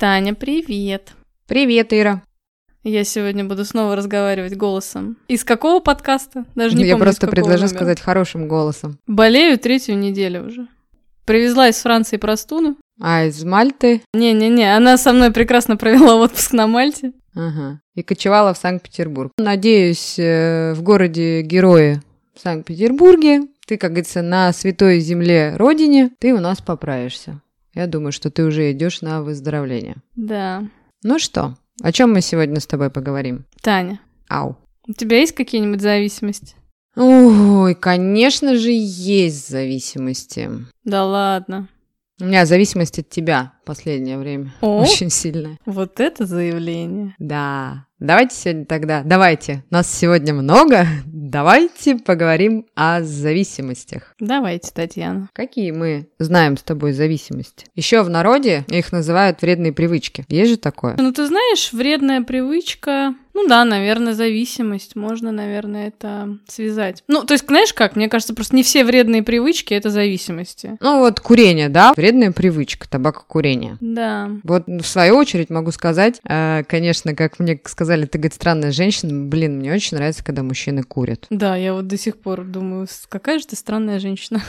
Таня, привет. Привет, Ира. Я сегодня буду снова разговаривать голосом. Из какого подкаста? Даже не Я помню, просто предложу номера. сказать хорошим голосом. Болею третью неделю уже. Привезла из Франции простуду. А из Мальты? Не-не-не, она со мной прекрасно провела отпуск на Мальте. Ага. И кочевала в Санкт-Петербург. Надеюсь, э, в городе Герои в Санкт-Петербурге ты, как говорится, на святой земле родине, ты у нас поправишься. Я думаю, что ты уже идешь на выздоровление. Да. Ну что, о чем мы сегодня с тобой поговорим? Таня, Ау. у тебя есть какие-нибудь зависимости? Ой, конечно же, есть зависимости. Да ладно. У меня зависимость от тебя в последнее время. О, Очень сильная. вот это заявление. Да. Давайте сегодня тогда, давайте, нас сегодня много, давайте поговорим о зависимостях. Давайте, Татьяна. Какие мы знаем с тобой зависимости? Еще в народе их называют вредные привычки. Есть же такое? Ну, ты знаешь, вредная привычка... Ну да, наверное, зависимость. Можно, наверное, это связать. Ну, то есть, знаешь как? Мне кажется, просто не все вредные привычки — это зависимости. Ну вот курение, да, вредная привычка, табакокурение. Да. Вот в свою очередь могу сказать, э, конечно, как мне сказали, ты, говорит, странная женщина. Блин, мне очень нравится, когда мужчины курят. Да, я вот до сих пор думаю, какая же ты странная женщина.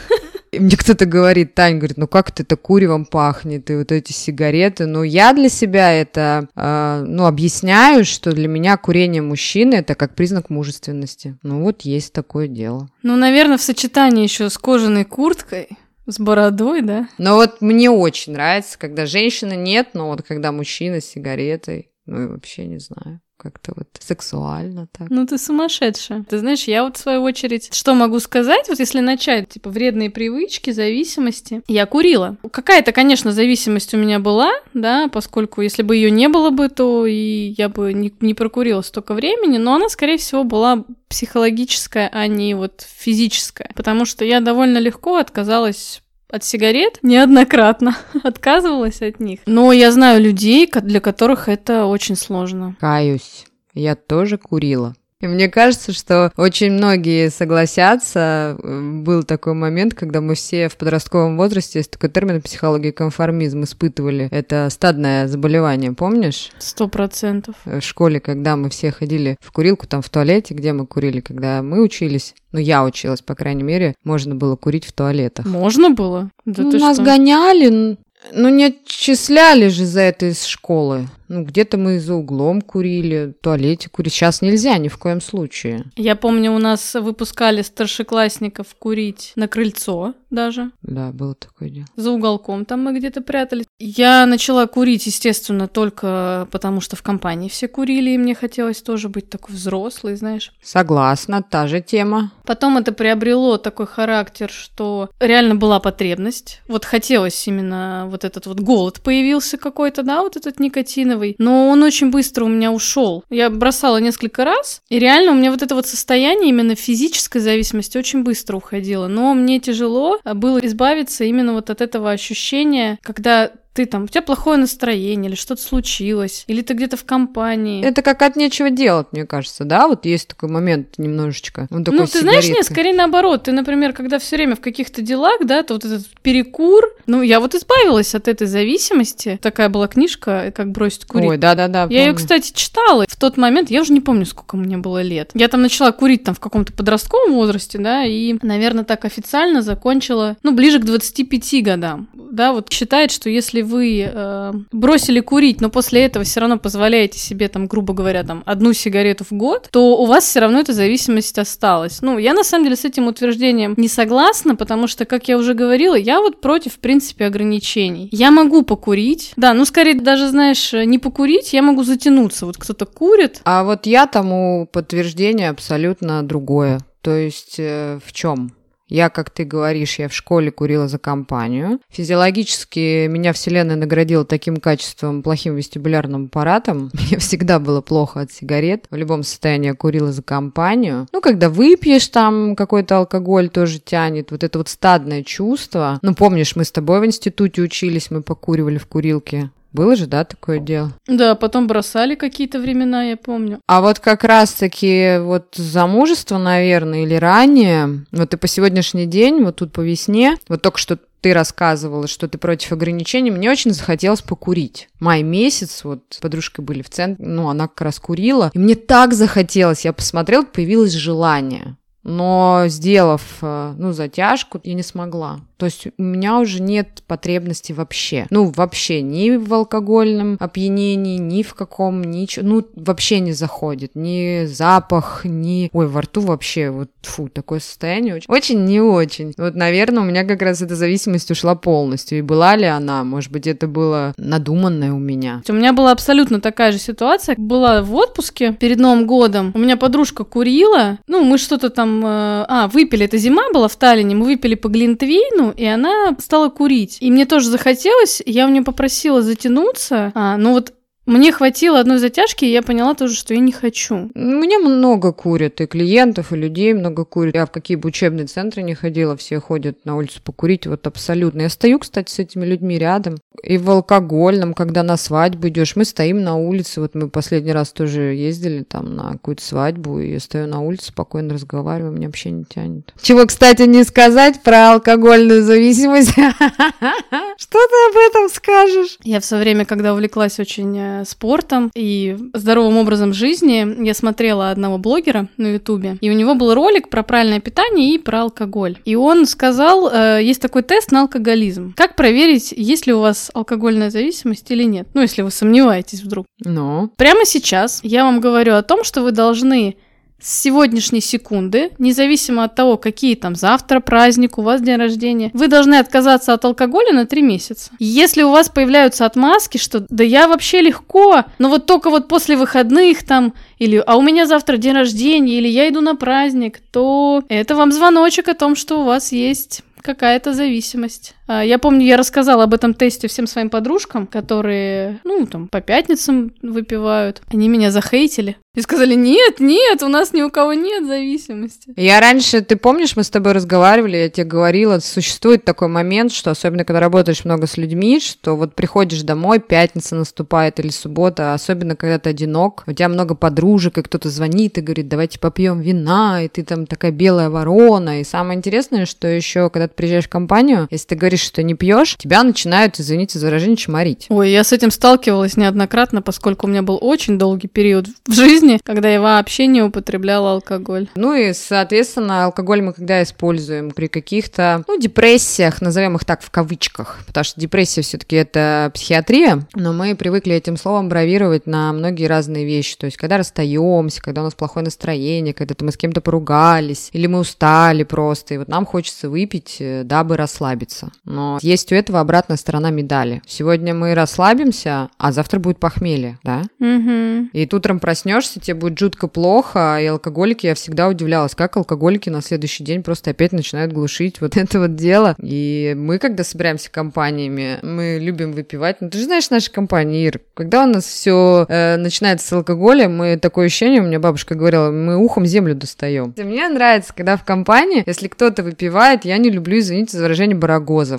И мне кто-то говорит, Тань, говорит, ну как это куревом пахнет, и вот эти сигареты. Ну, я для себя это, э, ну, объясняю, что для меня курение мужчины это как признак мужественности. Ну, вот есть такое дело. Ну, наверное, в сочетании еще с кожаной курткой, с бородой, да? Но вот мне очень нравится, когда женщины нет, но вот когда мужчина с сигаретой, ну, и вообще не знаю. Как-то вот сексуально так. Ну, ты сумасшедшая. Ты знаешь, я вот в свою очередь, что могу сказать, вот если начать, типа, вредные привычки, зависимости, я курила. Какая-то, конечно, зависимость у меня была, да, поскольку если бы ее не было бы, то и я бы не, не прокурила столько времени, но она, скорее всего, была психологическая, а не вот физическая. Потому что я довольно легко отказалась от сигарет неоднократно отказывалась от них. Но я знаю людей, для которых это очень сложно. Каюсь, я тоже курила. И мне кажется, что очень многие согласятся. Был такой момент, когда мы все в подростковом возрасте, есть такой термин психологии конформизм, испытывали. Это стадное заболевание, помнишь? Сто процентов. Э, В школе, когда мы все ходили в курилку, там в туалете, где мы курили, когда мы учились, ну я училась, по крайней мере, можно было курить в туалетах. Можно было? Да Ну, нас что? гоняли, ну не отчисляли же за это из школы. Ну, где-то мы за углом курили, в туалете курить. Сейчас нельзя ни в коем случае. Я помню, у нас выпускали старшеклассников курить на крыльцо даже. Да, было такое дело. За уголком там мы где-то прятались. Я начала курить, естественно, только потому, что в компании все курили, и мне хотелось тоже быть такой взрослой, знаешь. Согласна, та же тема. Потом это приобрело такой характер, что реально была потребность. Вот хотелось именно вот этот вот голод появился какой-то, да, вот этот никотиновый. Но он очень быстро у меня ушел. Я бросала несколько раз, и реально у меня вот это вот состояние именно физической зависимости очень быстро уходило. Но мне тяжело было избавиться именно вот от этого ощущения, когда ты там, у тебя плохое настроение, или что-то случилось, или ты где-то в компании. Это как от нечего делать, мне кажется, да? Вот есть такой момент немножечко. Он такой ну, ты знаешь, нет, сигареткой. скорее наоборот. Ты, например, когда все время в каких-то делах, да, то вот этот перекур. Ну, я вот избавилась от этой зависимости. Такая была книжка, как бросить курить. Ой, да-да-да. Я ее, кстати, читала в тот момент, я уже не помню, сколько мне было лет. Я там начала курить там в каком-то подростковом возрасте, да, и, наверное, так официально закончила, ну, ближе к 25 годам. Да, вот считает, что если вы э, бросили курить, но после этого все равно позволяете себе, там, грубо говоря, там, одну сигарету в год, то у вас все равно эта зависимость осталась. Ну, я на самом деле с этим утверждением не согласна, потому что, как я уже говорила, я вот против, в принципе, ограничений. Я могу покурить, да, ну, скорее даже, знаешь, не покурить, я могу затянуться. Вот кто-то курит, А вот я тому подтверждение абсолютно другое. То есть э, в чем? Я, как ты говоришь, я в школе курила за компанию. Физиологически меня Вселенная наградила таким качеством, плохим вестибулярным аппаратом. Мне всегда было плохо от сигарет. В любом состоянии я курила за компанию. Ну, когда выпьешь там какой-то алкоголь, тоже тянет. Вот это вот стадное чувство. Ну, помнишь, мы с тобой в институте учились, мы покуривали в курилке. Было же, да, такое дело? Да, потом бросали какие-то времена, я помню. А вот как раз-таки вот замужество, наверное, или ранее, вот и по сегодняшний день, вот тут по весне, вот только что ты рассказывала, что ты против ограничений, мне очень захотелось покурить. Май месяц, вот с подружкой были в центре, ну, она как раз курила, и мне так захотелось, я посмотрела, появилось желание. Но сделав, э, ну, затяжку, я не смогла. То есть у меня уже нет потребности вообще. Ну, вообще ни в алкогольном опьянении, ни в каком, ничего. Ну, вообще не заходит. Ни запах, ни... Ой, во рту вообще, вот, фу, такое состояние очень, очень не очень. Вот, наверное, у меня как раз эта зависимость ушла полностью. И была ли она? Может быть, это было надуманное у меня? У меня была абсолютно такая же ситуация. Была в отпуске перед Новым годом. У меня подружка курила. Ну, мы что-то там... Э, а, выпили. Это зима была в Таллине. Мы выпили по Глинтвейну и она стала курить. И мне тоже захотелось, я у нее попросила затянуться, а, ну вот мне хватило одной затяжки, и я поняла тоже, что я не хочу. Мне много курят, и клиентов, и людей много курят. Я в какие бы учебные центры не ходила, все ходят на улицу покурить, вот абсолютно. Я стою, кстати, с этими людьми рядом. И в алкогольном, когда на свадьбу идешь, мы стоим на улице. Вот мы последний раз тоже ездили там на какую-то свадьбу, и я стою на улице, спокойно разговариваю, мне вообще не тянет. Чего, кстати, не сказать про алкогольную зависимость. Что ты об этом скажешь? Я в свое время, когда увлеклась очень спортом и здоровым образом жизни, я смотрела одного блогера на ютубе, и у него был ролик про правильное питание и про алкоголь. И он сказал, э, есть такой тест на алкоголизм. Как проверить, есть ли у вас алкогольная зависимость или нет? Ну, если вы сомневаетесь вдруг. Но. Прямо сейчас я вам говорю о том, что вы должны с сегодняшней секунды, независимо от того, какие там завтра праздник, у вас день рождения, вы должны отказаться от алкоголя на три месяца. Если у вас появляются отмазки, что да я вообще легко, но вот только вот после выходных там, или а у меня завтра день рождения, или я иду на праздник, то это вам звоночек о том, что у вас есть какая-то зависимость. А, я помню, я рассказала об этом тесте всем своим подружкам, которые, ну, там, по пятницам выпивают. Они меня захейтили. И сказали, нет, нет, у нас ни у кого нет зависимости. Я раньше, ты помнишь, мы с тобой разговаривали, я тебе говорила, существует такой момент, что особенно когда работаешь много с людьми, что вот приходишь домой, пятница наступает или суббота, особенно когда ты одинок, у тебя много подружек, и кто-то звонит и говорит, давайте попьем вина, и ты там такая белая ворона. И самое интересное, что еще, когда ты приезжаешь в компанию, если ты говоришь, что не пьешь, тебя начинают, извините за выражение, чморить. Ой, я с этим сталкивалась неоднократно, поскольку у меня был очень долгий период в жизни, когда я вообще не употребляла алкоголь. Ну и, соответственно, алкоголь мы когда используем при каких-то, ну, депрессиях, назовем их так в кавычках, потому что депрессия все-таки это психиатрия, но мы привыкли этим словом бравировать на многие разные вещи. То есть, когда расстаемся, когда у нас плохое настроение, когда мы с кем-то поругались, или мы устали просто, и вот нам хочется выпить, э, дабы расслабиться. Но есть у этого обратная сторона медали. Сегодня мы расслабимся, а завтра будет похмелье, да? Угу. И тут утром проснешься, тебе будет жутко плохо, и алкоголики, я всегда удивлялась, как алкоголики на следующий день просто опять начинают глушить вот это вот дело. И мы, когда собираемся компаниями, мы любим выпивать. Ну, ты же знаешь наши компании, Ир, когда у нас все э, начинается с алкоголя, мы такое ощущение, у меня бабушка говорила, мы ухом землю достаем. Мне нравится, когда в компании, если кто-то выпивает, я не люблю, извините за выражение, барагозов.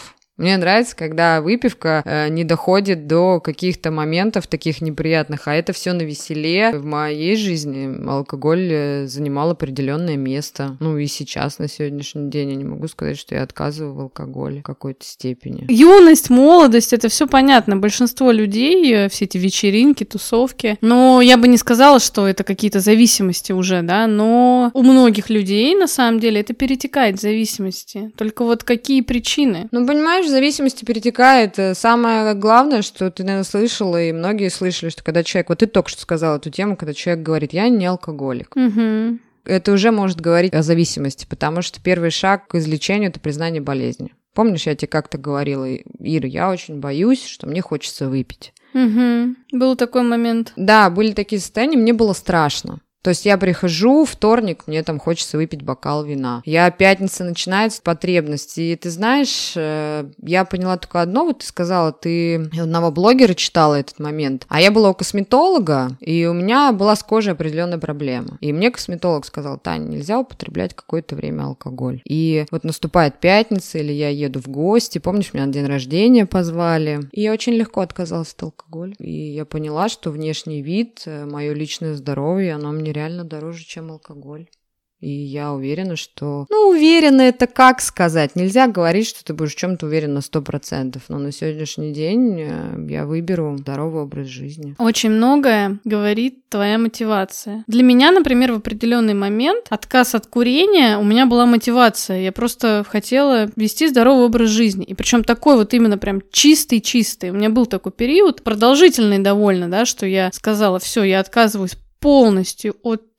Мне нравится, когда выпивка э, не доходит до каких-то моментов таких неприятных, а это все на веселе. В моей жизни алкоголь э, занимал определенное место. Ну и сейчас, на сегодняшний день, я не могу сказать, что я отказываю в алкоголе в какой-то степени. Юность, молодость, это все понятно. Большинство людей, э, все эти вечеринки, тусовки. Но я бы не сказала, что это какие-то зависимости уже, да, но у многих людей, на самом деле, это перетекает в зависимости. Только вот какие причины? Ну, понимаешь, зависимости перетекает. Э, самое главное, что ты, наверное, слышала, и многие слышали, что когда человек... Вот ты только что сказала эту тему, когда человек говорит, я не алкоголик. Угу. Это уже может говорить о зависимости, потому что первый шаг к излечению – это признание болезни. Помнишь, я тебе как-то говорила, Ира, я очень боюсь, что мне хочется выпить. Угу. Был такой момент. Да, были такие состояния, мне было страшно. То есть я прихожу, вторник, мне там хочется выпить бокал вина. Я пятница начинается потребность. И ты знаешь, э, я поняла только одно, вот ты сказала, ты одного блогера читала этот момент, а я была у косметолога, и у меня была с кожей определенная проблема. И мне косметолог сказал, Таня, нельзя употреблять какое-то время алкоголь. И вот наступает пятница, или я еду в гости, помнишь, меня на день рождения позвали, и я очень легко отказалась от алкоголя. И я поняла, что внешний вид, э, мое личное здоровье, оно мне реально дороже, чем алкоголь. И я уверена, что... Ну, уверена это как сказать? Нельзя говорить, что ты будешь в чем-то уверен на 100%. Но на сегодняшний день э, я выберу здоровый образ жизни. Очень многое говорит твоя мотивация. Для меня, например, в определенный момент отказ от курения у меня была мотивация. Я просто хотела вести здоровый образ жизни. И причем такой вот именно прям чистый-чистый. У меня был такой период, продолжительный довольно, да, что я сказала, все, я отказываюсь полностью от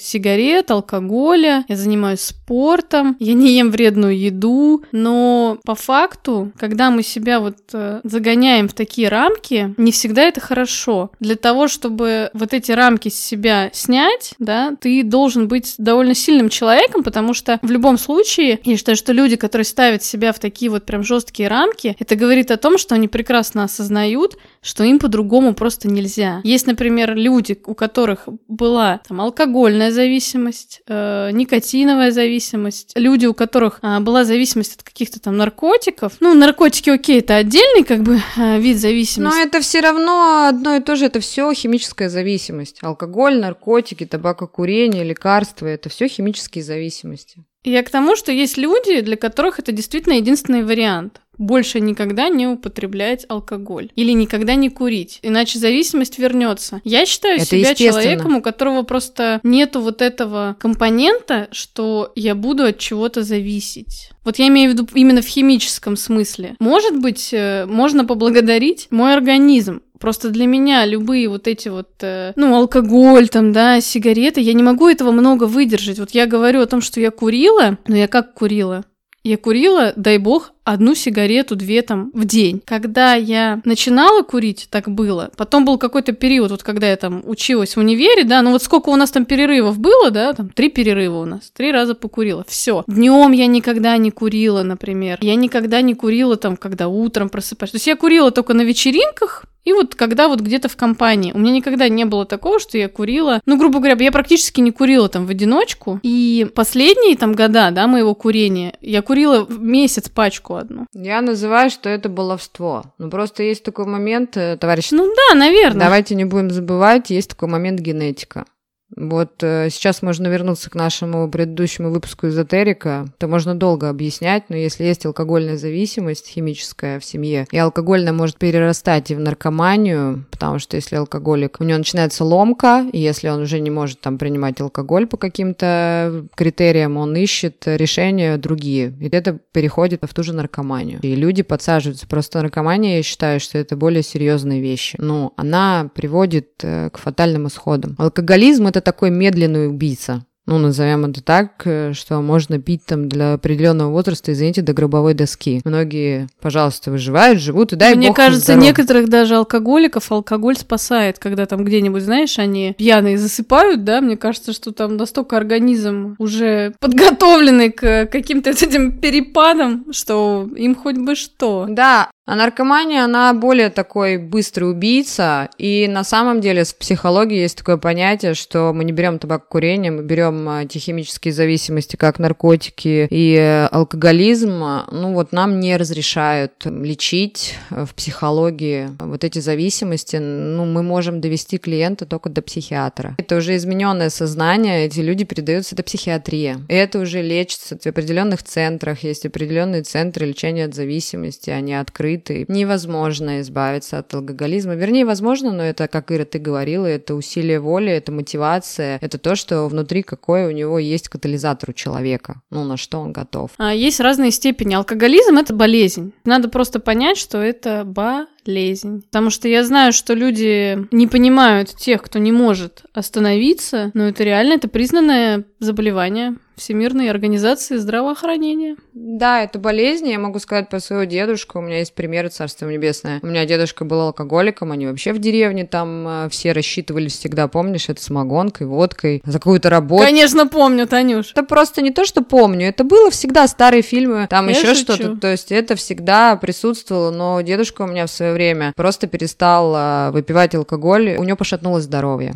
сигарет, алкоголя, я занимаюсь спортом, я не ем вредную еду, но по факту, когда мы себя вот э, загоняем в такие рамки, не всегда это хорошо. Для того, чтобы вот эти рамки с себя снять, да, ты должен быть довольно сильным человеком, потому что в любом случае, я считаю, что люди, которые ставят себя в такие вот прям жесткие рамки, это говорит о том, что они прекрасно осознают, что им по-другому просто нельзя. Есть, например, люди, у которых была там алкоголь, алкогольная зависимость, э, никотиновая зависимость, люди, у которых э, была зависимость от каких-то там наркотиков. Ну, наркотики, окей, это отдельный как бы э, вид зависимости. Но это все равно одно и то же, это все химическая зависимость. Алкоголь, наркотики, табакокурение, лекарства, это все химические зависимости. Я к тому, что есть люди, для которых это действительно единственный вариант больше никогда не употреблять алкоголь или никогда не курить, иначе зависимость вернется. Я считаю Это себя человеком, у которого просто нету вот этого компонента, что я буду от чего-то зависеть. Вот я имею в виду именно в химическом смысле. Может быть, э, можно поблагодарить мой организм, Просто для меня любые вот эти вот, э, ну, алкоголь там, да, сигареты, я не могу этого много выдержать. Вот я говорю о том, что я курила, но я как курила? Я курила, дай бог, одну сигарету, две там в день. Когда я начинала курить, так было. Потом был какой-то период, вот когда я там училась в универе, да, ну вот сколько у нас там перерывов было, да, там три перерыва у нас, три раза покурила, все. Днем я никогда не курила, например. Я никогда не курила там, когда утром просыпаюсь. То есть я курила только на вечеринках, и вот когда вот где-то в компании, у меня никогда не было такого, что я курила, ну, грубо говоря, я практически не курила там в одиночку. И последние там года, да, моего курения, я курила в месяц пачку одну. Я называю, что это баловство. Ну, просто есть такой момент, э, товарищ... Ну да, наверное. Давайте не будем забывать, есть такой момент генетика. Вот э, сейчас можно вернуться к нашему предыдущему выпуску эзотерика. Это можно долго объяснять, но если есть алкогольная зависимость химическая в семье, и алкогольная может перерастать и в наркоманию, потому что если алкоголик, у него начинается ломка, и если он уже не может там принимать алкоголь по каким-то критериям, он ищет решения другие. И это переходит в ту же наркоманию. И люди подсаживаются. Просто наркомания, я считаю, что это более серьезные вещи. Но она приводит э, к фатальным исходам. Алкоголизм — это такой медленный убийца ну, назовем это так, э, что можно пить там для определенного возраста, извините, до гробовой доски. Многие, пожалуйста, выживают, живут, и дай Мне бог кажется, некоторых даже алкоголиков алкоголь спасает, когда там где-нибудь, знаешь, они пьяные засыпают, да, мне кажется, что там настолько организм уже подготовленный к каким-то этим перепадам, что им хоть бы что. Да, а наркомания, она более такой быстрый убийца, и на самом деле в психологии есть такое понятие, что мы не берем табакокурение, мы берем а, те химические зависимости, как наркотики и э, алкоголизм, ну вот нам не разрешают лечить э, в психологии вот эти зависимости, ну мы можем довести клиента только до психиатра. Это уже измененное сознание, эти люди передаются, это психиатрия. И это уже лечится в определенных центрах, есть определенные центры лечения от зависимости, они открыты и невозможно избавиться от алкоголизма. Вернее, возможно, но это, как Ира, ты говорила, это усилие воли, это мотивация, это то, что внутри какой у него есть катализатор у человека, ну, на что он готов. А есть разные степени. Алкоголизм — это болезнь. Надо просто понять, что это болезнь. Потому что я знаю, что люди не понимают тех, кто не может остановиться, но это реально, это признанное заболевание Всемирной организации здравоохранения. Да, это болезнь, я могу сказать по своего дедушку, у меня есть примеры Царства Небесное. У меня дедушка был алкоголиком, они вообще в деревне там э, все рассчитывались всегда, помнишь, это самогонкой, водкой, за какую-то работу. Конечно, помню, Танюш. Это просто не то, что помню, это было всегда старые фильмы, там я еще что-то, то есть это всегда присутствовало, но дедушка у меня в свое время просто перестал э, выпивать алкоголь, у него пошатнулось здоровье.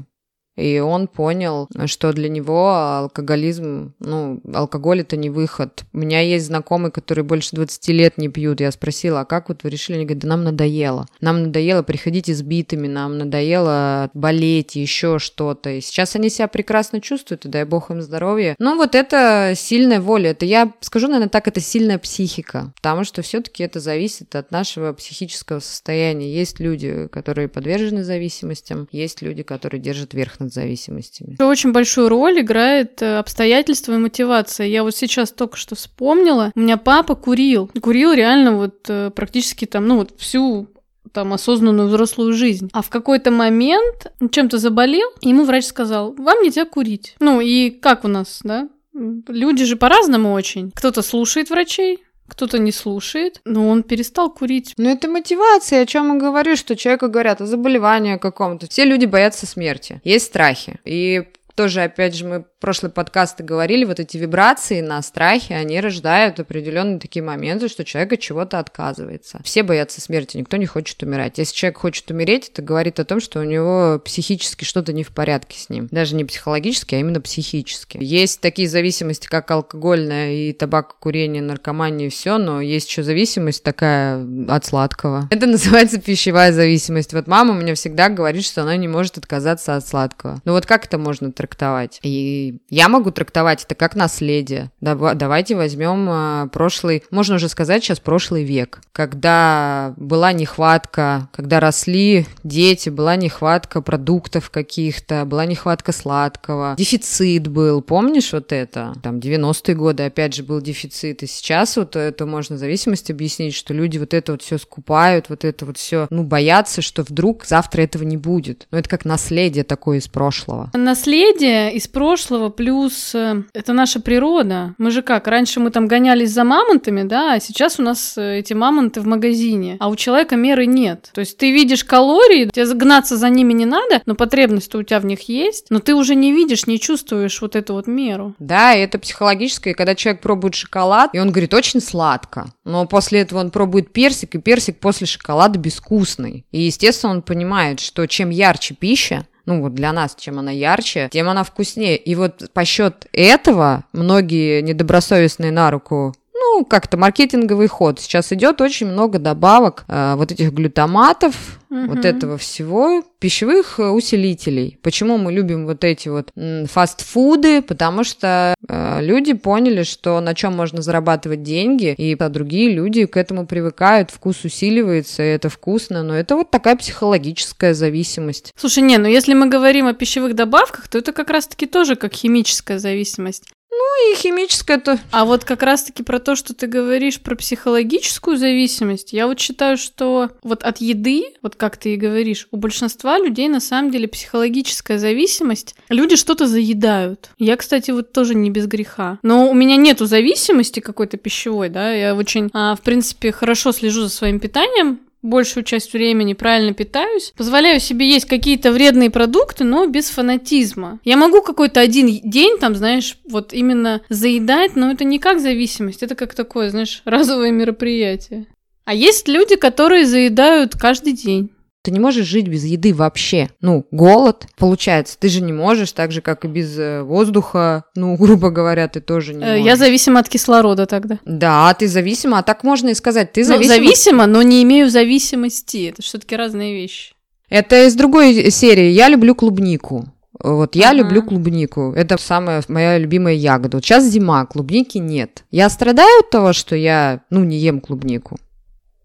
И он понял, что для него алкоголизм, ну, алкоголь это не выход. У меня есть знакомые, которые больше 20 лет не пьют. Я спросила, а как вот вы решили? Они говорят, да нам надоело. Нам надоело приходить избитыми, нам надоело болеть, еще что-то. И сейчас они себя прекрасно чувствуют, и дай бог им здоровья. Ну, вот это сильная воля. Это я скажу, наверное, так, это сильная психика. Потому что все-таки это зависит от нашего психического состояния. Есть люди, которые подвержены зависимостям, есть люди, которые держат верх над зависимостями. Очень большую роль играет э, обстоятельства и мотивация. Я вот сейчас только что вспомнила, у меня папа курил. Курил реально вот э, практически там, ну вот всю там осознанную взрослую жизнь. А в какой-то момент чем-то заболел, и ему врач сказал, вам нельзя курить. Ну и как у нас, да? Люди же по-разному очень. Кто-то слушает врачей, кто-то не слушает, но он перестал курить. Ну, это мотивация, о чем я говорю, что человеку говорят о заболевании каком-то. Все люди боятся смерти. Есть страхи. И тоже, опять же, мы прошлый подкаст говорили, вот эти вибрации на страхе, они рождают определенные такие моменты, что человек от чего-то отказывается. Все боятся смерти, никто не хочет умирать. Если человек хочет умереть, это говорит о том, что у него психически что-то не в порядке с ним. Даже не психологически, а именно психически. Есть такие зависимости, как алкогольная и табакокурение, наркомания и все, но есть еще зависимость такая от сладкого. Это называется пищевая зависимость. Вот мама меня всегда говорит, что она не может отказаться от сладкого. Ну вот как это можно трактовать? И я могу трактовать это как наследие. Давайте возьмем а, прошлый, можно уже сказать сейчас прошлый век, когда была нехватка, когда росли дети, была нехватка продуктов каких-то, была нехватка сладкого, дефицит был, помнишь вот это? Там 90-е годы опять же был дефицит, и сейчас вот это можно зависимость объяснить, что люди вот это вот все скупают, вот это вот все, ну, боятся, что вдруг завтра этого не будет. Ну, это как наследие такое из прошлого. Наследие из прошлого плюс э, это наша природа. Мы же как, раньше мы там гонялись за мамонтами, да, а сейчас у нас э, эти мамонты в магазине, а у человека меры нет. То есть ты видишь калории, тебе гнаться за ними не надо, но потребность у тебя в них есть, но ты уже не видишь, не чувствуешь вот эту вот меру. Да, и это психологическое, когда человек пробует шоколад, и он говорит, очень сладко, но после этого он пробует персик, и персик после шоколада безвкусный. И, естественно, он понимает, что чем ярче пища, ну вот для нас, чем она ярче, тем она вкуснее. И вот по счет этого многие недобросовестные на руку ну, как-то маркетинговый ход. Сейчас идет очень много добавок э, вот этих глютаматов, угу. вот этого всего, пищевых э, усилителей. Почему мы любим вот эти вот фастфуды? Потому что э, люди поняли, что на чем можно зарабатывать деньги, и а другие люди к этому привыкают, вкус усиливается, и это вкусно, но это вот такая психологическая зависимость. Слушай, не, ну если мы говорим о пищевых добавках, то это как раз-таки тоже как химическая зависимость. Ну и химическое то. А вот как раз-таки про то, что ты говоришь про психологическую зависимость, я вот считаю, что вот от еды, вот как ты и говоришь, у большинства людей на самом деле психологическая зависимость. Люди что-то заедают. Я, кстати, вот тоже не без греха. Но у меня нету зависимости какой-то пищевой, да, я очень, а, в принципе, хорошо слежу за своим питанием, большую часть времени правильно питаюсь, позволяю себе есть какие-то вредные продукты, но без фанатизма. Я могу какой-то один день, там, знаешь, вот именно заедать, но это не как зависимость, это как такое, знаешь, разовое мероприятие. А есть люди, которые заедают каждый день. Ты не можешь жить без еды вообще. Ну, голод, получается, ты же не можешь, так же, как и без э, воздуха, ну, грубо говоря, ты тоже не э, можешь. Я зависима от кислорода тогда. Да, ты зависима, а так можно и сказать, ты зависима. Ну, зависима, но не имею зависимости, это все-таки разные вещи. Это из другой серии. Я люблю клубнику. Вот я ага. люблю клубнику. Это самая моя любимая ягода. Вот сейчас зима, клубники нет. Я страдаю от того, что я, ну, не ем клубнику?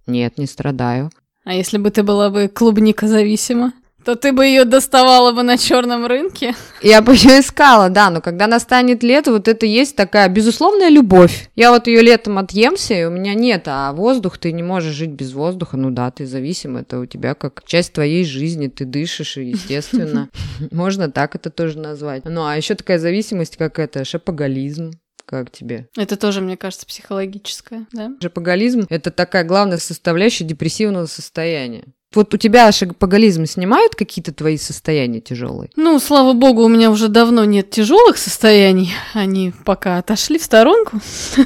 Нет, не страдаю. А если бы ты была бы клубника зависима? то ты бы ее доставала бы на черном рынке. Я бы ее искала, да, но когда настанет лето, вот это есть такая безусловная любовь. Я вот ее летом отъемся, и у меня нет, а воздух, ты не можешь жить без воздуха, ну да, ты зависим, это у тебя как часть твоей жизни, ты дышишь, и естественно, можно так это тоже назвать. Ну, а еще такая зависимость, как это, шапоголизм Как тебе? Это тоже, мне кажется, психологическое, да? Шопоголизм – это такая главная составляющая депрессивного состояния. Вот у тебя шагопоголизм снимает какие-то твои состояния тяжелые? Ну, слава богу, у меня уже давно нет тяжелых состояний. Они пока отошли в сторонку.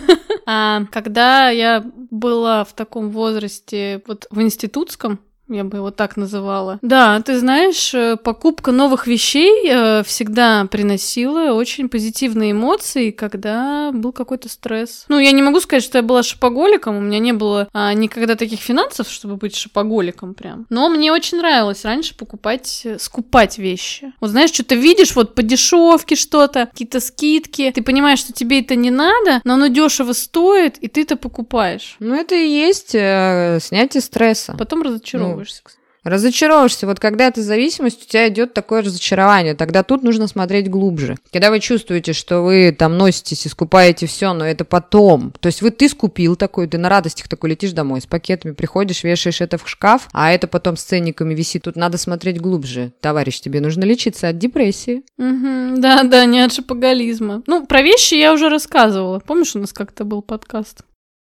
А когда я была в таком возрасте, вот в институтском, я бы его так называла. Да, ты знаешь, э, покупка новых вещей э, всегда приносила очень позитивные эмоции, когда был какой-то стресс. Ну, я не могу сказать, что я была шопоголиком, у меня не было а, никогда таких финансов, чтобы быть шопоголиком прям. Но мне очень нравилось раньше покупать, э, скупать вещи. Вот знаешь, что-то видишь, вот по дешевке что-то, какие-то скидки, ты понимаешь, что тебе это не надо, но оно дешево стоит, и ты это покупаешь. Ну, это и есть э, снятие стресса. Потом разочаровываешься. Ну, Разочаровываешься. Вот когда это зависимость, у тебя идет такое разочарование. Тогда тут нужно смотреть глубже. Когда вы чувствуете, что вы там носитесь и скупаете все, но это потом. То есть вы ты скупил такой, ты на радостях такой летишь домой с пакетами, приходишь, вешаешь это в шкаф, а это потом с ценниками висит. Тут надо смотреть глубже. Товарищ, тебе нужно лечиться от депрессии. Угу, да, да, не от шопоголизма. Ну, про вещи я уже рассказывала. Помнишь, у нас как-то был подкаст?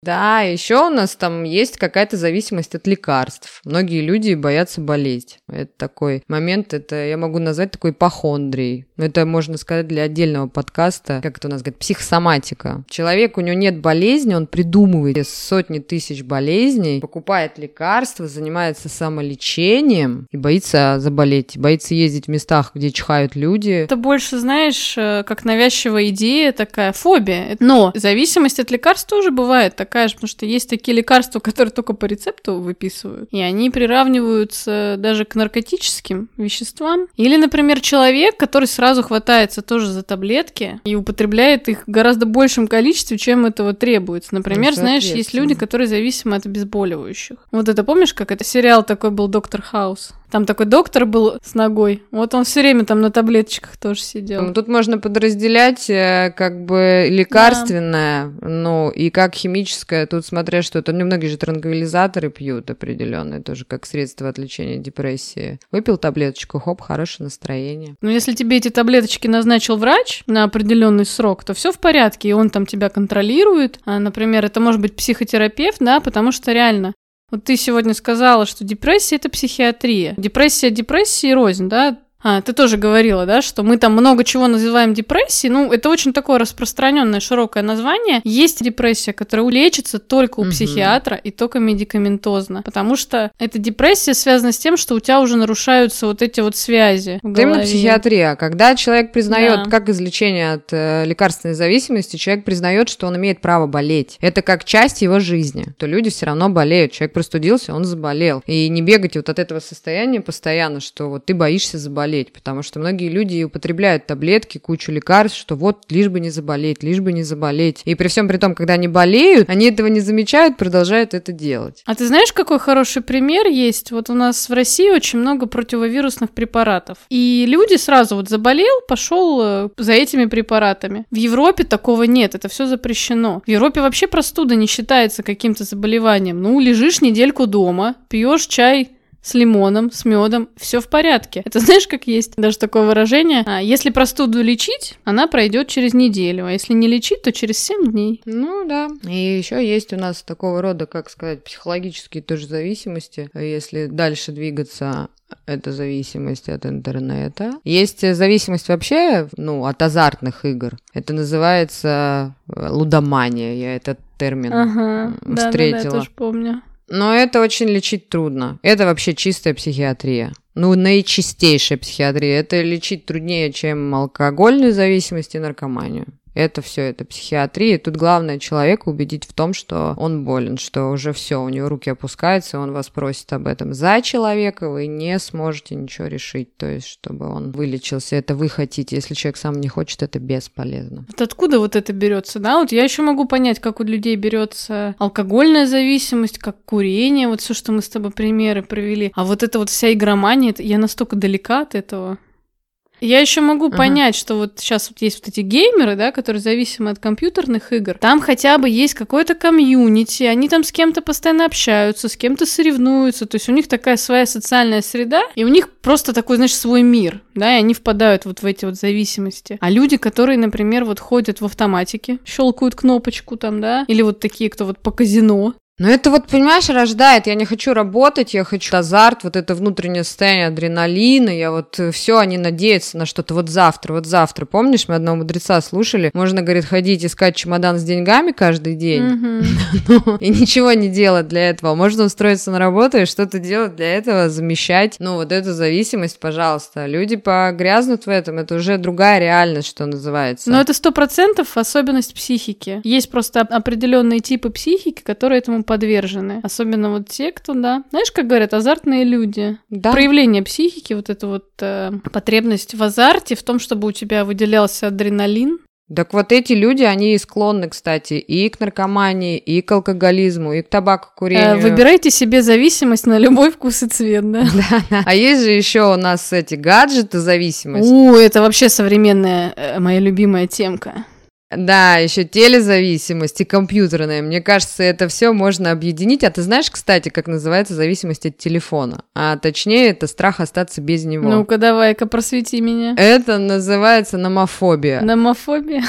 Да, еще у нас там есть какая-то зависимость от лекарств. Многие люди боятся болеть. Это такой момент, это я могу назвать такой похондрией. Это можно сказать для отдельного подкаста, как это у нас говорят, психосоматика. Человек, у него нет болезни, он придумывает сотни тысяч болезней, покупает лекарства, занимается самолечением и боится заболеть, боится ездить в местах, где чихают люди. Это больше, знаешь, э, как навязчивая идея, такая фобия. Но зависимость от лекарств тоже бывает такая же, потому что есть такие лекарства, которые только по рецепту выписывают, и они приравниваются даже к наркотическим веществам. Или, например, человек, который сразу хватается тоже за таблетки и употребляет их в гораздо большем количестве, чем этого требуется. Например, ну, знаешь, есть люди, которые зависимы от обезболивающих. Вот это помнишь, как это сериал такой был «Доктор Хаус»? Там такой доктор был с ногой. Вот он все время там на таблеточках тоже сидел. Ну, тут можно подразделять э, как бы лекарственное, да. ну, и как химическое. Тут смотря что это. Многие же транквилизаторы пьют определенные, тоже как средство от лечения депрессии. Выпил таблеточку, хоп, хорошее настроение. Ну, если тебе эти таблеточки назначил врач на определенный срок, то все в порядке, и он там тебя контролирует. А, например, это может быть психотерапевт, да, потому что реально вот ты сегодня сказала, что депрессия это психиатрия. Депрессия депрессии рознь, да? А, ты тоже говорила, да, что мы там много чего называем депрессией. Ну, это очень такое распространенное, широкое название. Есть депрессия, которая лечится только у угу. психиатра и только медикаментозно. Потому что эта депрессия связана с тем, что у тебя уже нарушаются вот эти вот связи. Это именно психиатрия. Когда человек признает, да. как излечение от э, лекарственной зависимости, человек признает, что он имеет право болеть. Это как часть его жизни. То люди все равно болеют. Человек простудился, он заболел. И не бегать вот от этого состояния постоянно, что вот ты боишься заболеть заболеть, потому что многие люди употребляют таблетки, кучу лекарств, что вот лишь бы не заболеть, лишь бы не заболеть. И при всем при том, когда они болеют, они этого не замечают, продолжают это делать. А ты знаешь, какой хороший пример есть? Вот у нас в России очень много противовирусных препаратов. И люди сразу вот заболел, пошел э, за этими препаратами. В Европе такого нет, это все запрещено. В Европе вообще простуда не считается каким-то заболеванием. Ну, лежишь недельку дома, пьешь чай с лимоном, с медом, все в порядке. Это знаешь, как есть даже такое выражение? А, если простуду лечить, она пройдет через неделю, а если не лечить, то через 7 дней. Ну да. И еще есть у нас такого рода, как сказать, психологические тоже зависимости. Если дальше двигаться это зависимость от интернета. Есть зависимость вообще, ну, от азартных игр. Это называется э, лудомания. Я этот термин ага, встретила. Да, да, да, я тоже помню. Но это очень лечить трудно. Это вообще чистая психиатрия. Ну, наичистейшая психиатрия. Это лечить труднее, чем алкогольную зависимость и наркоманию. Это все, это психиатрия. Тут главное человека убедить в том, что он болен, что уже все, у него руки опускаются, он вас просит об этом. За человека вы не сможете ничего решить, то есть, чтобы он вылечился. Это вы хотите. Если человек сам не хочет, это бесполезно. Вот откуда вот это берется, да? Вот я еще могу понять, как у людей берется алкогольная зависимость, как курение, вот все, что мы с тобой примеры привели. А вот это вот вся игромания, я настолько далека от этого. Я еще могу uh-huh. понять, что вот сейчас вот есть вот эти геймеры, да, которые зависимы от компьютерных игр. Там хотя бы есть какое-то комьюнити, они там с кем-то постоянно общаются, с кем-то соревнуются, то есть у них такая своя социальная среда, и у них просто такой, знаешь, свой мир, да, и они впадают вот в эти вот зависимости. А люди, которые, например, вот ходят в автоматике, щелкают кнопочку там, да, или вот такие, кто вот по казино, но это вот, понимаешь, рождает, я не хочу работать, я хочу азарт, вот это внутреннее состояние адреналина, я вот э, все, они надеются на что-то вот завтра, вот завтра. Помнишь, мы одного мудреца слушали? Можно, говорит, ходить искать чемодан с деньгами каждый день, ну, и ничего не делать для этого. Можно устроиться на работу и что-то делать для этого, замещать, ну, вот эту зависимость, пожалуйста. Люди погрязнут в этом, это уже другая реальность, что называется. Но это сто процентов особенность психики. Есть просто определенные типы психики, которые этому подвержены. Особенно вот те, кто, да, знаешь, как говорят, азартные люди. Да. Проявление психики, вот эта вот э, потребность в азарте, в том, чтобы у тебя выделялся адреналин, так вот эти люди, они склонны, кстати, и к наркомании, и к алкоголизму, и к табакокурению. Э, выбирайте себе зависимость на любой вкус и цвет, да? Да, да. А есть же еще у нас эти гаджеты зависимость. У, это вообще современная э, моя любимая темка. Да, еще телезависимость и компьютерная. Мне кажется, это все можно объединить. А ты знаешь, кстати, как называется зависимость от телефона? А точнее, это страх остаться без него. Ну-ка, давай-ка просвети меня. Это называется номофобия. Номофобия?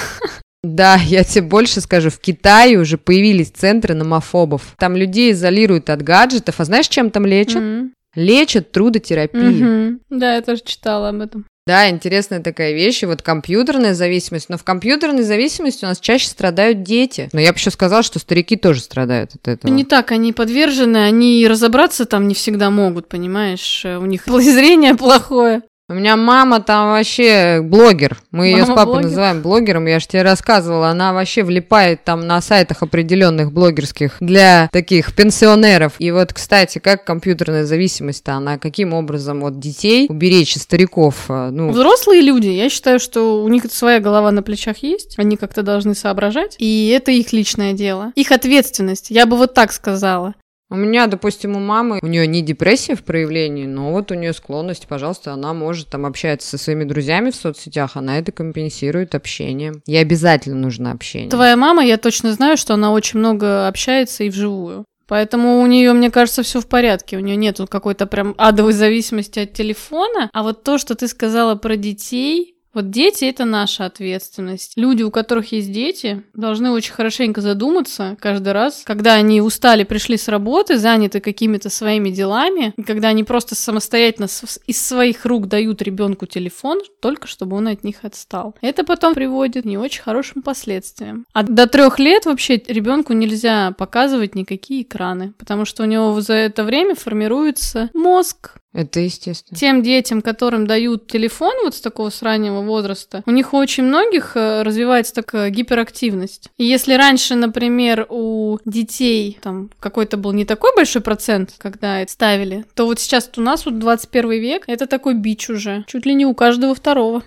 Да, я тебе больше скажу, в Китае уже появились центры номофобов. Там людей изолируют от гаджетов, а знаешь, чем там лечат? Mm-hmm. Лечат трудотерапией. Mm-hmm. Да, я тоже читала об этом. Да, интересная такая вещь, и вот компьютерная зависимость, но в компьютерной зависимости у нас чаще страдают дети. Но я бы еще сказала, что старики тоже страдают от этого. Не так, они подвержены, они разобраться там не всегда могут, понимаешь, у них зрение плохое. У меня мама там вообще блогер. Мы ее с папой блогер? называем блогером. Я же тебе рассказывала, она вообще влипает там на сайтах определенных блогерских для таких пенсионеров. И вот, кстати, как компьютерная зависимость-то, она каким образом от детей уберечь стариков? А, ну... Взрослые люди, я считаю, что у них своя голова на плечах есть, они как-то должны соображать, и это их личное дело. Их ответственность, я бы вот так сказала. У меня, допустим, у мамы, у нее не депрессия в проявлении, но вот у нее склонность, пожалуйста, она может там общаться со своими друзьями в соцсетях, она это компенсирует общением. Ей обязательно нужно общение. Твоя мама, я точно знаю, что она очень много общается и вживую. Поэтому у нее, мне кажется, все в порядке. У нее нет какой-то прям адовой зависимости от телефона. А вот то, что ты сказала про детей, вот дети – это наша ответственность. Люди, у которых есть дети, должны очень хорошенько задуматься каждый раз, когда они устали, пришли с работы, заняты какими-то своими делами, и когда они просто самостоятельно из своих рук дают ребенку телефон, только чтобы он от них отстал. Это потом приводит к не очень хорошим последствиям. А до трех лет вообще ребенку нельзя показывать никакие экраны, потому что у него за это время формируется мозг, это естественно. Тем детям, которым дают телефон вот с такого с раннего возраста, у них у очень многих э, развивается такая гиперактивность. И если раньше, например, у детей там какой-то был не такой большой процент, когда это ставили, то вот сейчас у нас вот 21 век, это такой бич уже, чуть ли не у каждого второго.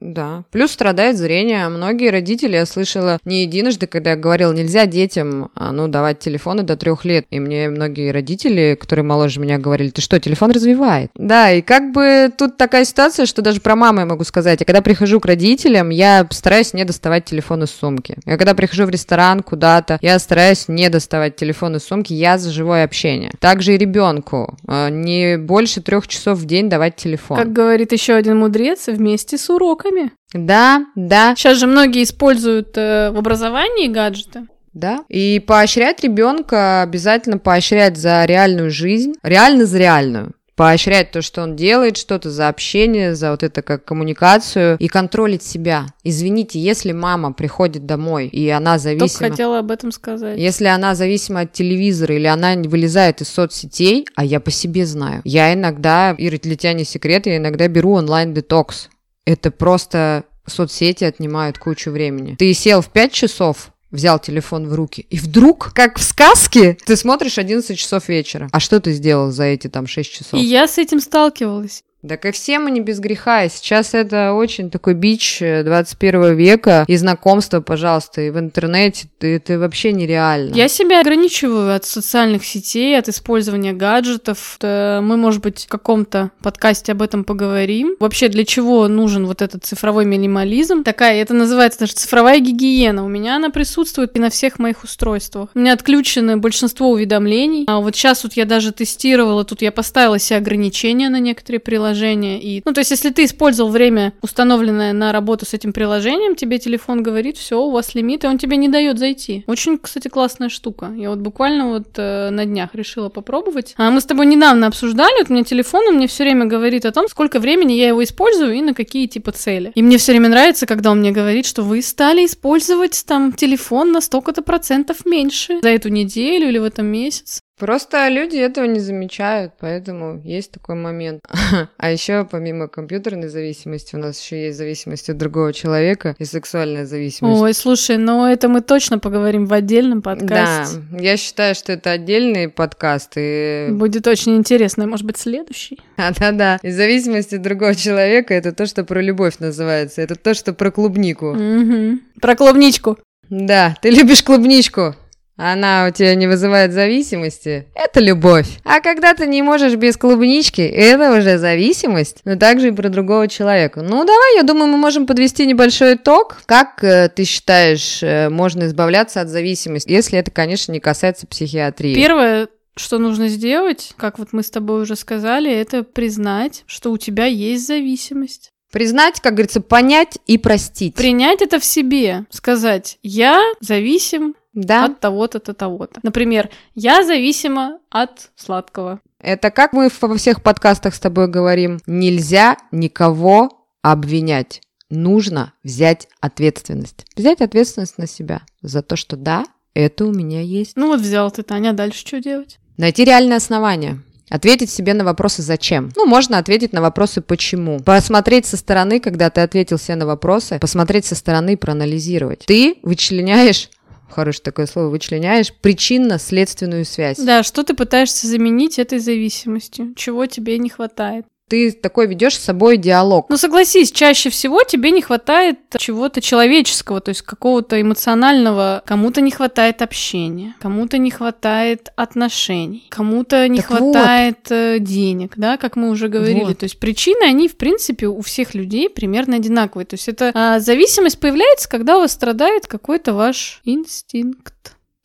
Да. Плюс страдает зрение. Многие родители, я слышала не единожды, когда я говорила, нельзя детям, а, ну, давать телефоны до трех лет. И мне многие родители, которые моложе меня, говорили, ты что, телефон развивает? Да, и как бы тут такая ситуация, что даже про маму я могу сказать. Я когда прихожу к родителям, я стараюсь не доставать телефон из сумки. Я когда прихожу в ресторан куда-то, я стараюсь не доставать телефон из сумки, я за живое общение. Также и ребенку. А, не больше трех часов в день давать телефон. Как говорит еще один мудрец, вместе с уроком уроками. Да, да. Сейчас же многие используют э, в образовании гаджеты. Да. И поощрять ребенка обязательно поощрять за реальную жизнь, реально за реальную поощрять то, что он делает, что-то за общение, за вот это как коммуникацию и контролить себя. Извините, если мама приходит домой и она зависима... Только хотела об этом сказать. Если она зависима от телевизора или она вылезает из соцсетей, а я по себе знаю. Я иногда, Ира, для тебя не секрет, я иногда беру онлайн-детокс это просто соцсети отнимают кучу времени. Ты сел в 5 часов, взял телефон в руки, и вдруг, как в сказке, ты смотришь 11 часов вечера. А что ты сделал за эти там 6 часов? И я с этим сталкивалась. Так и все мы не без греха. Сейчас это очень такой бич 21 века. И знакомство, пожалуйста, и в интернете. Это вообще нереально. Я себя ограничиваю от социальных сетей, от использования гаджетов. Мы, может быть, в каком-то подкасте об этом поговорим. Вообще, для чего нужен вот этот цифровой минимализм? Такая, это называется даже цифровая гигиена. У меня она присутствует и на всех моих устройствах. У меня отключены большинство уведомлений. А вот сейчас вот я даже тестировала, тут я поставила себе ограничения на некоторые приложения приложение. И, ну, то есть, если ты использовал время, установленное на работу с этим приложением, тебе телефон говорит, все, у вас лимит, и он тебе не дает зайти. Очень, кстати, классная штука. Я вот буквально вот э, на днях решила попробовать. А мы с тобой недавно обсуждали, вот у меня телефон, он мне все время говорит о том, сколько времени я его использую и на какие типа цели. И мне все время нравится, когда он мне говорит, что вы стали использовать там телефон на столько-то процентов меньше за эту неделю или в этом месяце. Просто люди этого не замечают, поэтому есть такой момент. А еще помимо компьютерной зависимости, у нас еще есть зависимость от другого человека и сексуальная зависимость. Ой, слушай, но это мы точно поговорим в отдельном подкасте. Да, я считаю, что это отдельный подкаст. И... Будет очень интересно, может быть, следующий. А, да-да. И зависимость от другого человека это то, что про любовь называется. Это то, что про клубнику. Угу. Про клубничку. Да, ты любишь клубничку она у тебя не вызывает зависимости, это любовь. А когда ты не можешь без клубнички, это уже зависимость. Но также и про другого человека. Ну, давай, я думаю, мы можем подвести небольшой итог. Как э, ты считаешь, э, можно избавляться от зависимости, если это, конечно, не касается психиатрии? Первое, что нужно сделать, как вот мы с тобой уже сказали, это признать, что у тебя есть зависимость. Признать, как говорится, понять и простить. Принять это в себе. Сказать, я зависим да. от того-то, то того-то. Например, я зависима от сладкого. Это как мы во всех подкастах с тобой говорим, нельзя никого обвинять. Нужно взять ответственность. Взять ответственность на себя за то, что да, это у меня есть. Ну вот взял ты, Таня, дальше что делать? Найти реальное основание. Ответить себе на вопросы «зачем?». Ну, можно ответить на вопросы «почему?». Посмотреть со стороны, когда ты ответил себе на вопросы, посмотреть со стороны и проанализировать. Ты вычленяешь хорошее такое слово, вычленяешь причинно-следственную связь. Да, что ты пытаешься заменить этой зависимостью, чего тебе не хватает ты такой ведешь с собой диалог. Ну согласись, чаще всего тебе не хватает чего-то человеческого, то есть какого-то эмоционального. Кому-то не хватает общения, кому-то не хватает отношений, кому-то не так хватает вот. Э, денег, да, как мы уже говорили. Вот. То есть причины, они в принципе у всех людей примерно одинаковые. То есть это а, зависимость появляется, когда у вас страдает какой-то ваш инстинкт.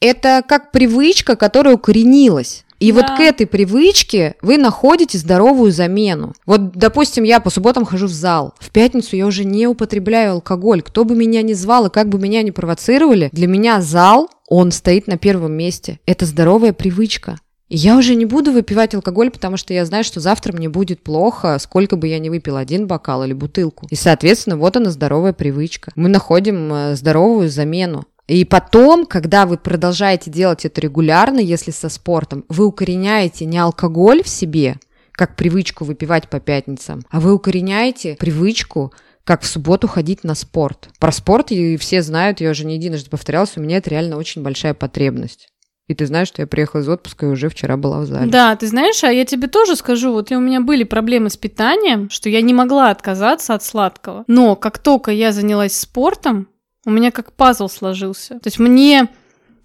Это как привычка, которая укоренилась. И да. вот к этой привычке вы находите здоровую замену. Вот, допустим, я по субботам хожу в зал. В пятницу я уже не употребляю алкоголь. Кто бы меня ни звал и как бы меня ни провоцировали, для меня зал, он стоит на первом месте. Это здоровая привычка. И я уже не буду выпивать алкоголь, потому что я знаю, что завтра мне будет плохо, сколько бы я ни выпил, один бокал или бутылку. И, соответственно, вот она здоровая привычка. Мы находим э, здоровую замену. И потом, когда вы продолжаете делать это регулярно, если со спортом, вы укореняете не алкоголь в себе, как привычку выпивать по пятницам, а вы укореняете привычку как в субботу ходить на спорт. Про спорт и все знают, я уже не единожды повторялась, у меня это реально очень большая потребность. И ты знаешь, что я приехала из отпуска и уже вчера была в зале. Да, ты знаешь, а я тебе тоже скажу, вот у меня были проблемы с питанием, что я не могла отказаться от сладкого. Но как только я занялась спортом, у меня как пазл сложился. То есть мне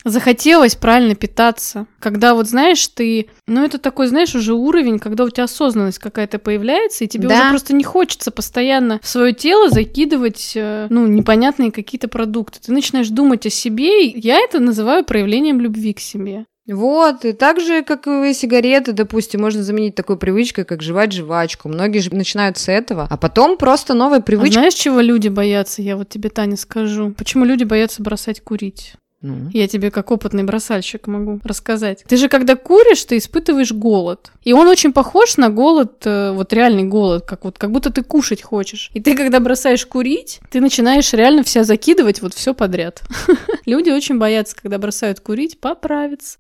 захотелось правильно питаться. Когда вот, знаешь, ты... Ну, это такой, знаешь, уже уровень, когда у тебя осознанность какая-то появляется, и тебе да. уже просто не хочется постоянно в свое тело закидывать, э, ну, непонятные какие-то продукты. Ты начинаешь думать о себе, и я это называю проявлением любви к себе. Вот, и так же, как и сигареты, допустим, можно заменить такой привычкой, как жевать жвачку. Многие же начинают с этого, а потом просто новая привычка. А знаешь, чего люди боятся? Я вот тебе, Таня, скажу. Почему люди боятся бросать курить? Ну. Я тебе как опытный бросальщик могу рассказать. Ты же когда куришь, ты испытываешь голод. И он очень похож на голод, э, вот реальный голод, как вот как будто ты кушать хочешь. И ты когда бросаешь курить, ты начинаешь реально вся закидывать вот все подряд. Люди очень боятся, когда бросают курить, поправиться.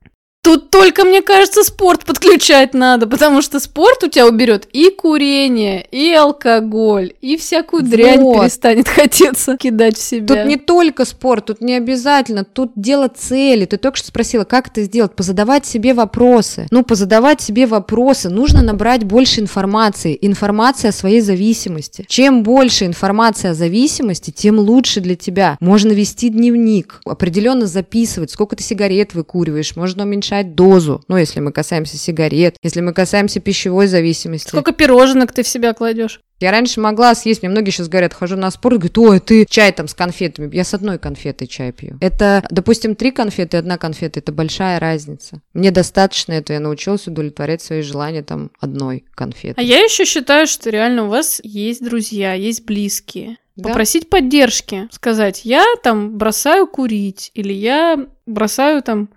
Тут только, мне кажется, спорт подключать надо, потому что спорт у тебя уберет и курение, и алкоголь, и всякую дрянь Вот. перестанет хотеться кидать в себя. Тут не только спорт, тут не обязательно, тут дело цели. Ты только что спросила, как это сделать? Позадавать себе вопросы. Ну, позадавать себе вопросы. Нужно набрать больше информации. Информация о своей зависимости. Чем больше информации о зависимости, тем лучше для тебя. Можно вести дневник, определенно записывать, сколько ты сигарет выкуриваешь, можно уменьшать дозу. Ну, если мы касаемся сигарет, если мы касаемся пищевой зависимости. Сколько пироженок ты в себя кладешь? Я раньше могла съесть, мне многие сейчас говорят, хожу на спорт, говорят, ой, ты чай там с конфетами. Я с одной конфетой чай пью. Это, допустим, три конфеты и одна конфета, это большая разница. Мне достаточно этого, я научилась удовлетворять свои желания там одной конфеты. А я еще считаю, что реально у вас есть друзья, есть близкие. Да? Попросить поддержки, сказать, я там бросаю курить, или я бросаю там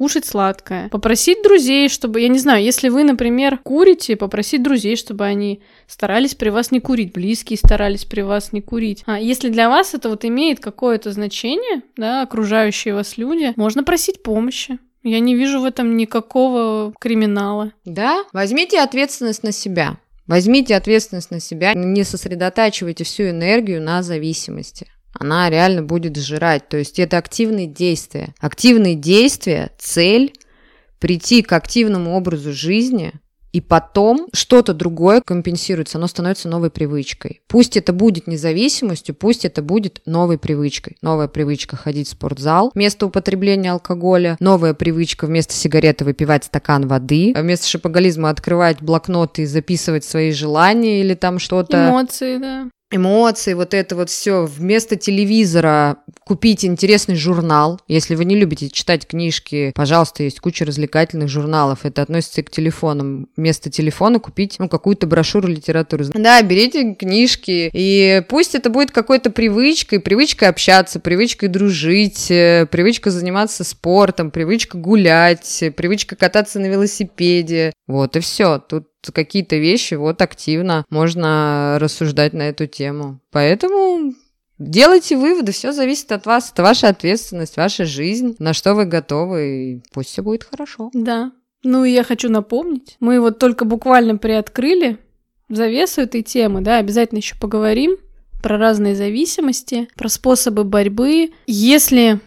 кушать сладкое. Попросить друзей, чтобы, я не знаю, если вы, например, курите, попросить друзей, чтобы они старались при вас не курить, близкие старались при вас не курить. А если для вас это вот имеет какое-то значение, да, окружающие вас люди, можно просить помощи. Я не вижу в этом никакого криминала. Да? Возьмите ответственность на себя. Возьмите ответственность на себя, не сосредотачивайте всю энергию на зависимости. Она реально будет сжирать. То есть это активные действия. Активные действия, цель прийти к активному образу жизни, и потом что-то другое компенсируется, оно становится новой привычкой. Пусть это будет независимостью, пусть это будет новой привычкой. Новая привычка ходить в спортзал вместо употребления алкоголя, новая привычка вместо сигареты выпивать стакан воды, вместо шопоголизма открывать блокноты и записывать свои желания или там что-то Эмоции, да. Эмоции, вот это вот все. Вместо телевизора купить интересный журнал. Если вы не любите читать книжки, пожалуйста, есть куча развлекательных журналов. Это относится и к телефонам. Вместо телефона купить ну, какую-то брошюру литературы. Да, берите книжки, и пусть это будет какой-то привычкой, привычкой общаться, привычкой дружить, э, привычка заниматься спортом, привычка гулять, привычка кататься на велосипеде. Вот и все. Тут какие-то вещи вот активно можно рассуждать на эту тему. Поэтому делайте выводы, все зависит от вас, это ваша ответственность, ваша жизнь, на что вы готовы, и пусть все будет хорошо. Да. Ну и я хочу напомнить, мы вот только буквально приоткрыли завесу этой темы, да, обязательно еще поговорим про разные зависимости, про способы борьбы. Если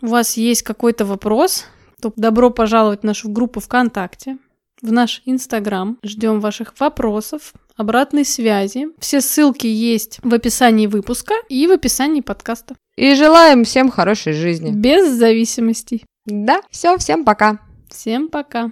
у вас есть какой-то вопрос, то добро пожаловать в нашу группу ВКонтакте, в наш Инстаграм. Ждем ваших вопросов, обратной связи. Все ссылки есть в описании выпуска и в описании подкаста. И желаем всем хорошей жизни. Без зависимостей. Да, все, всем пока. Всем пока.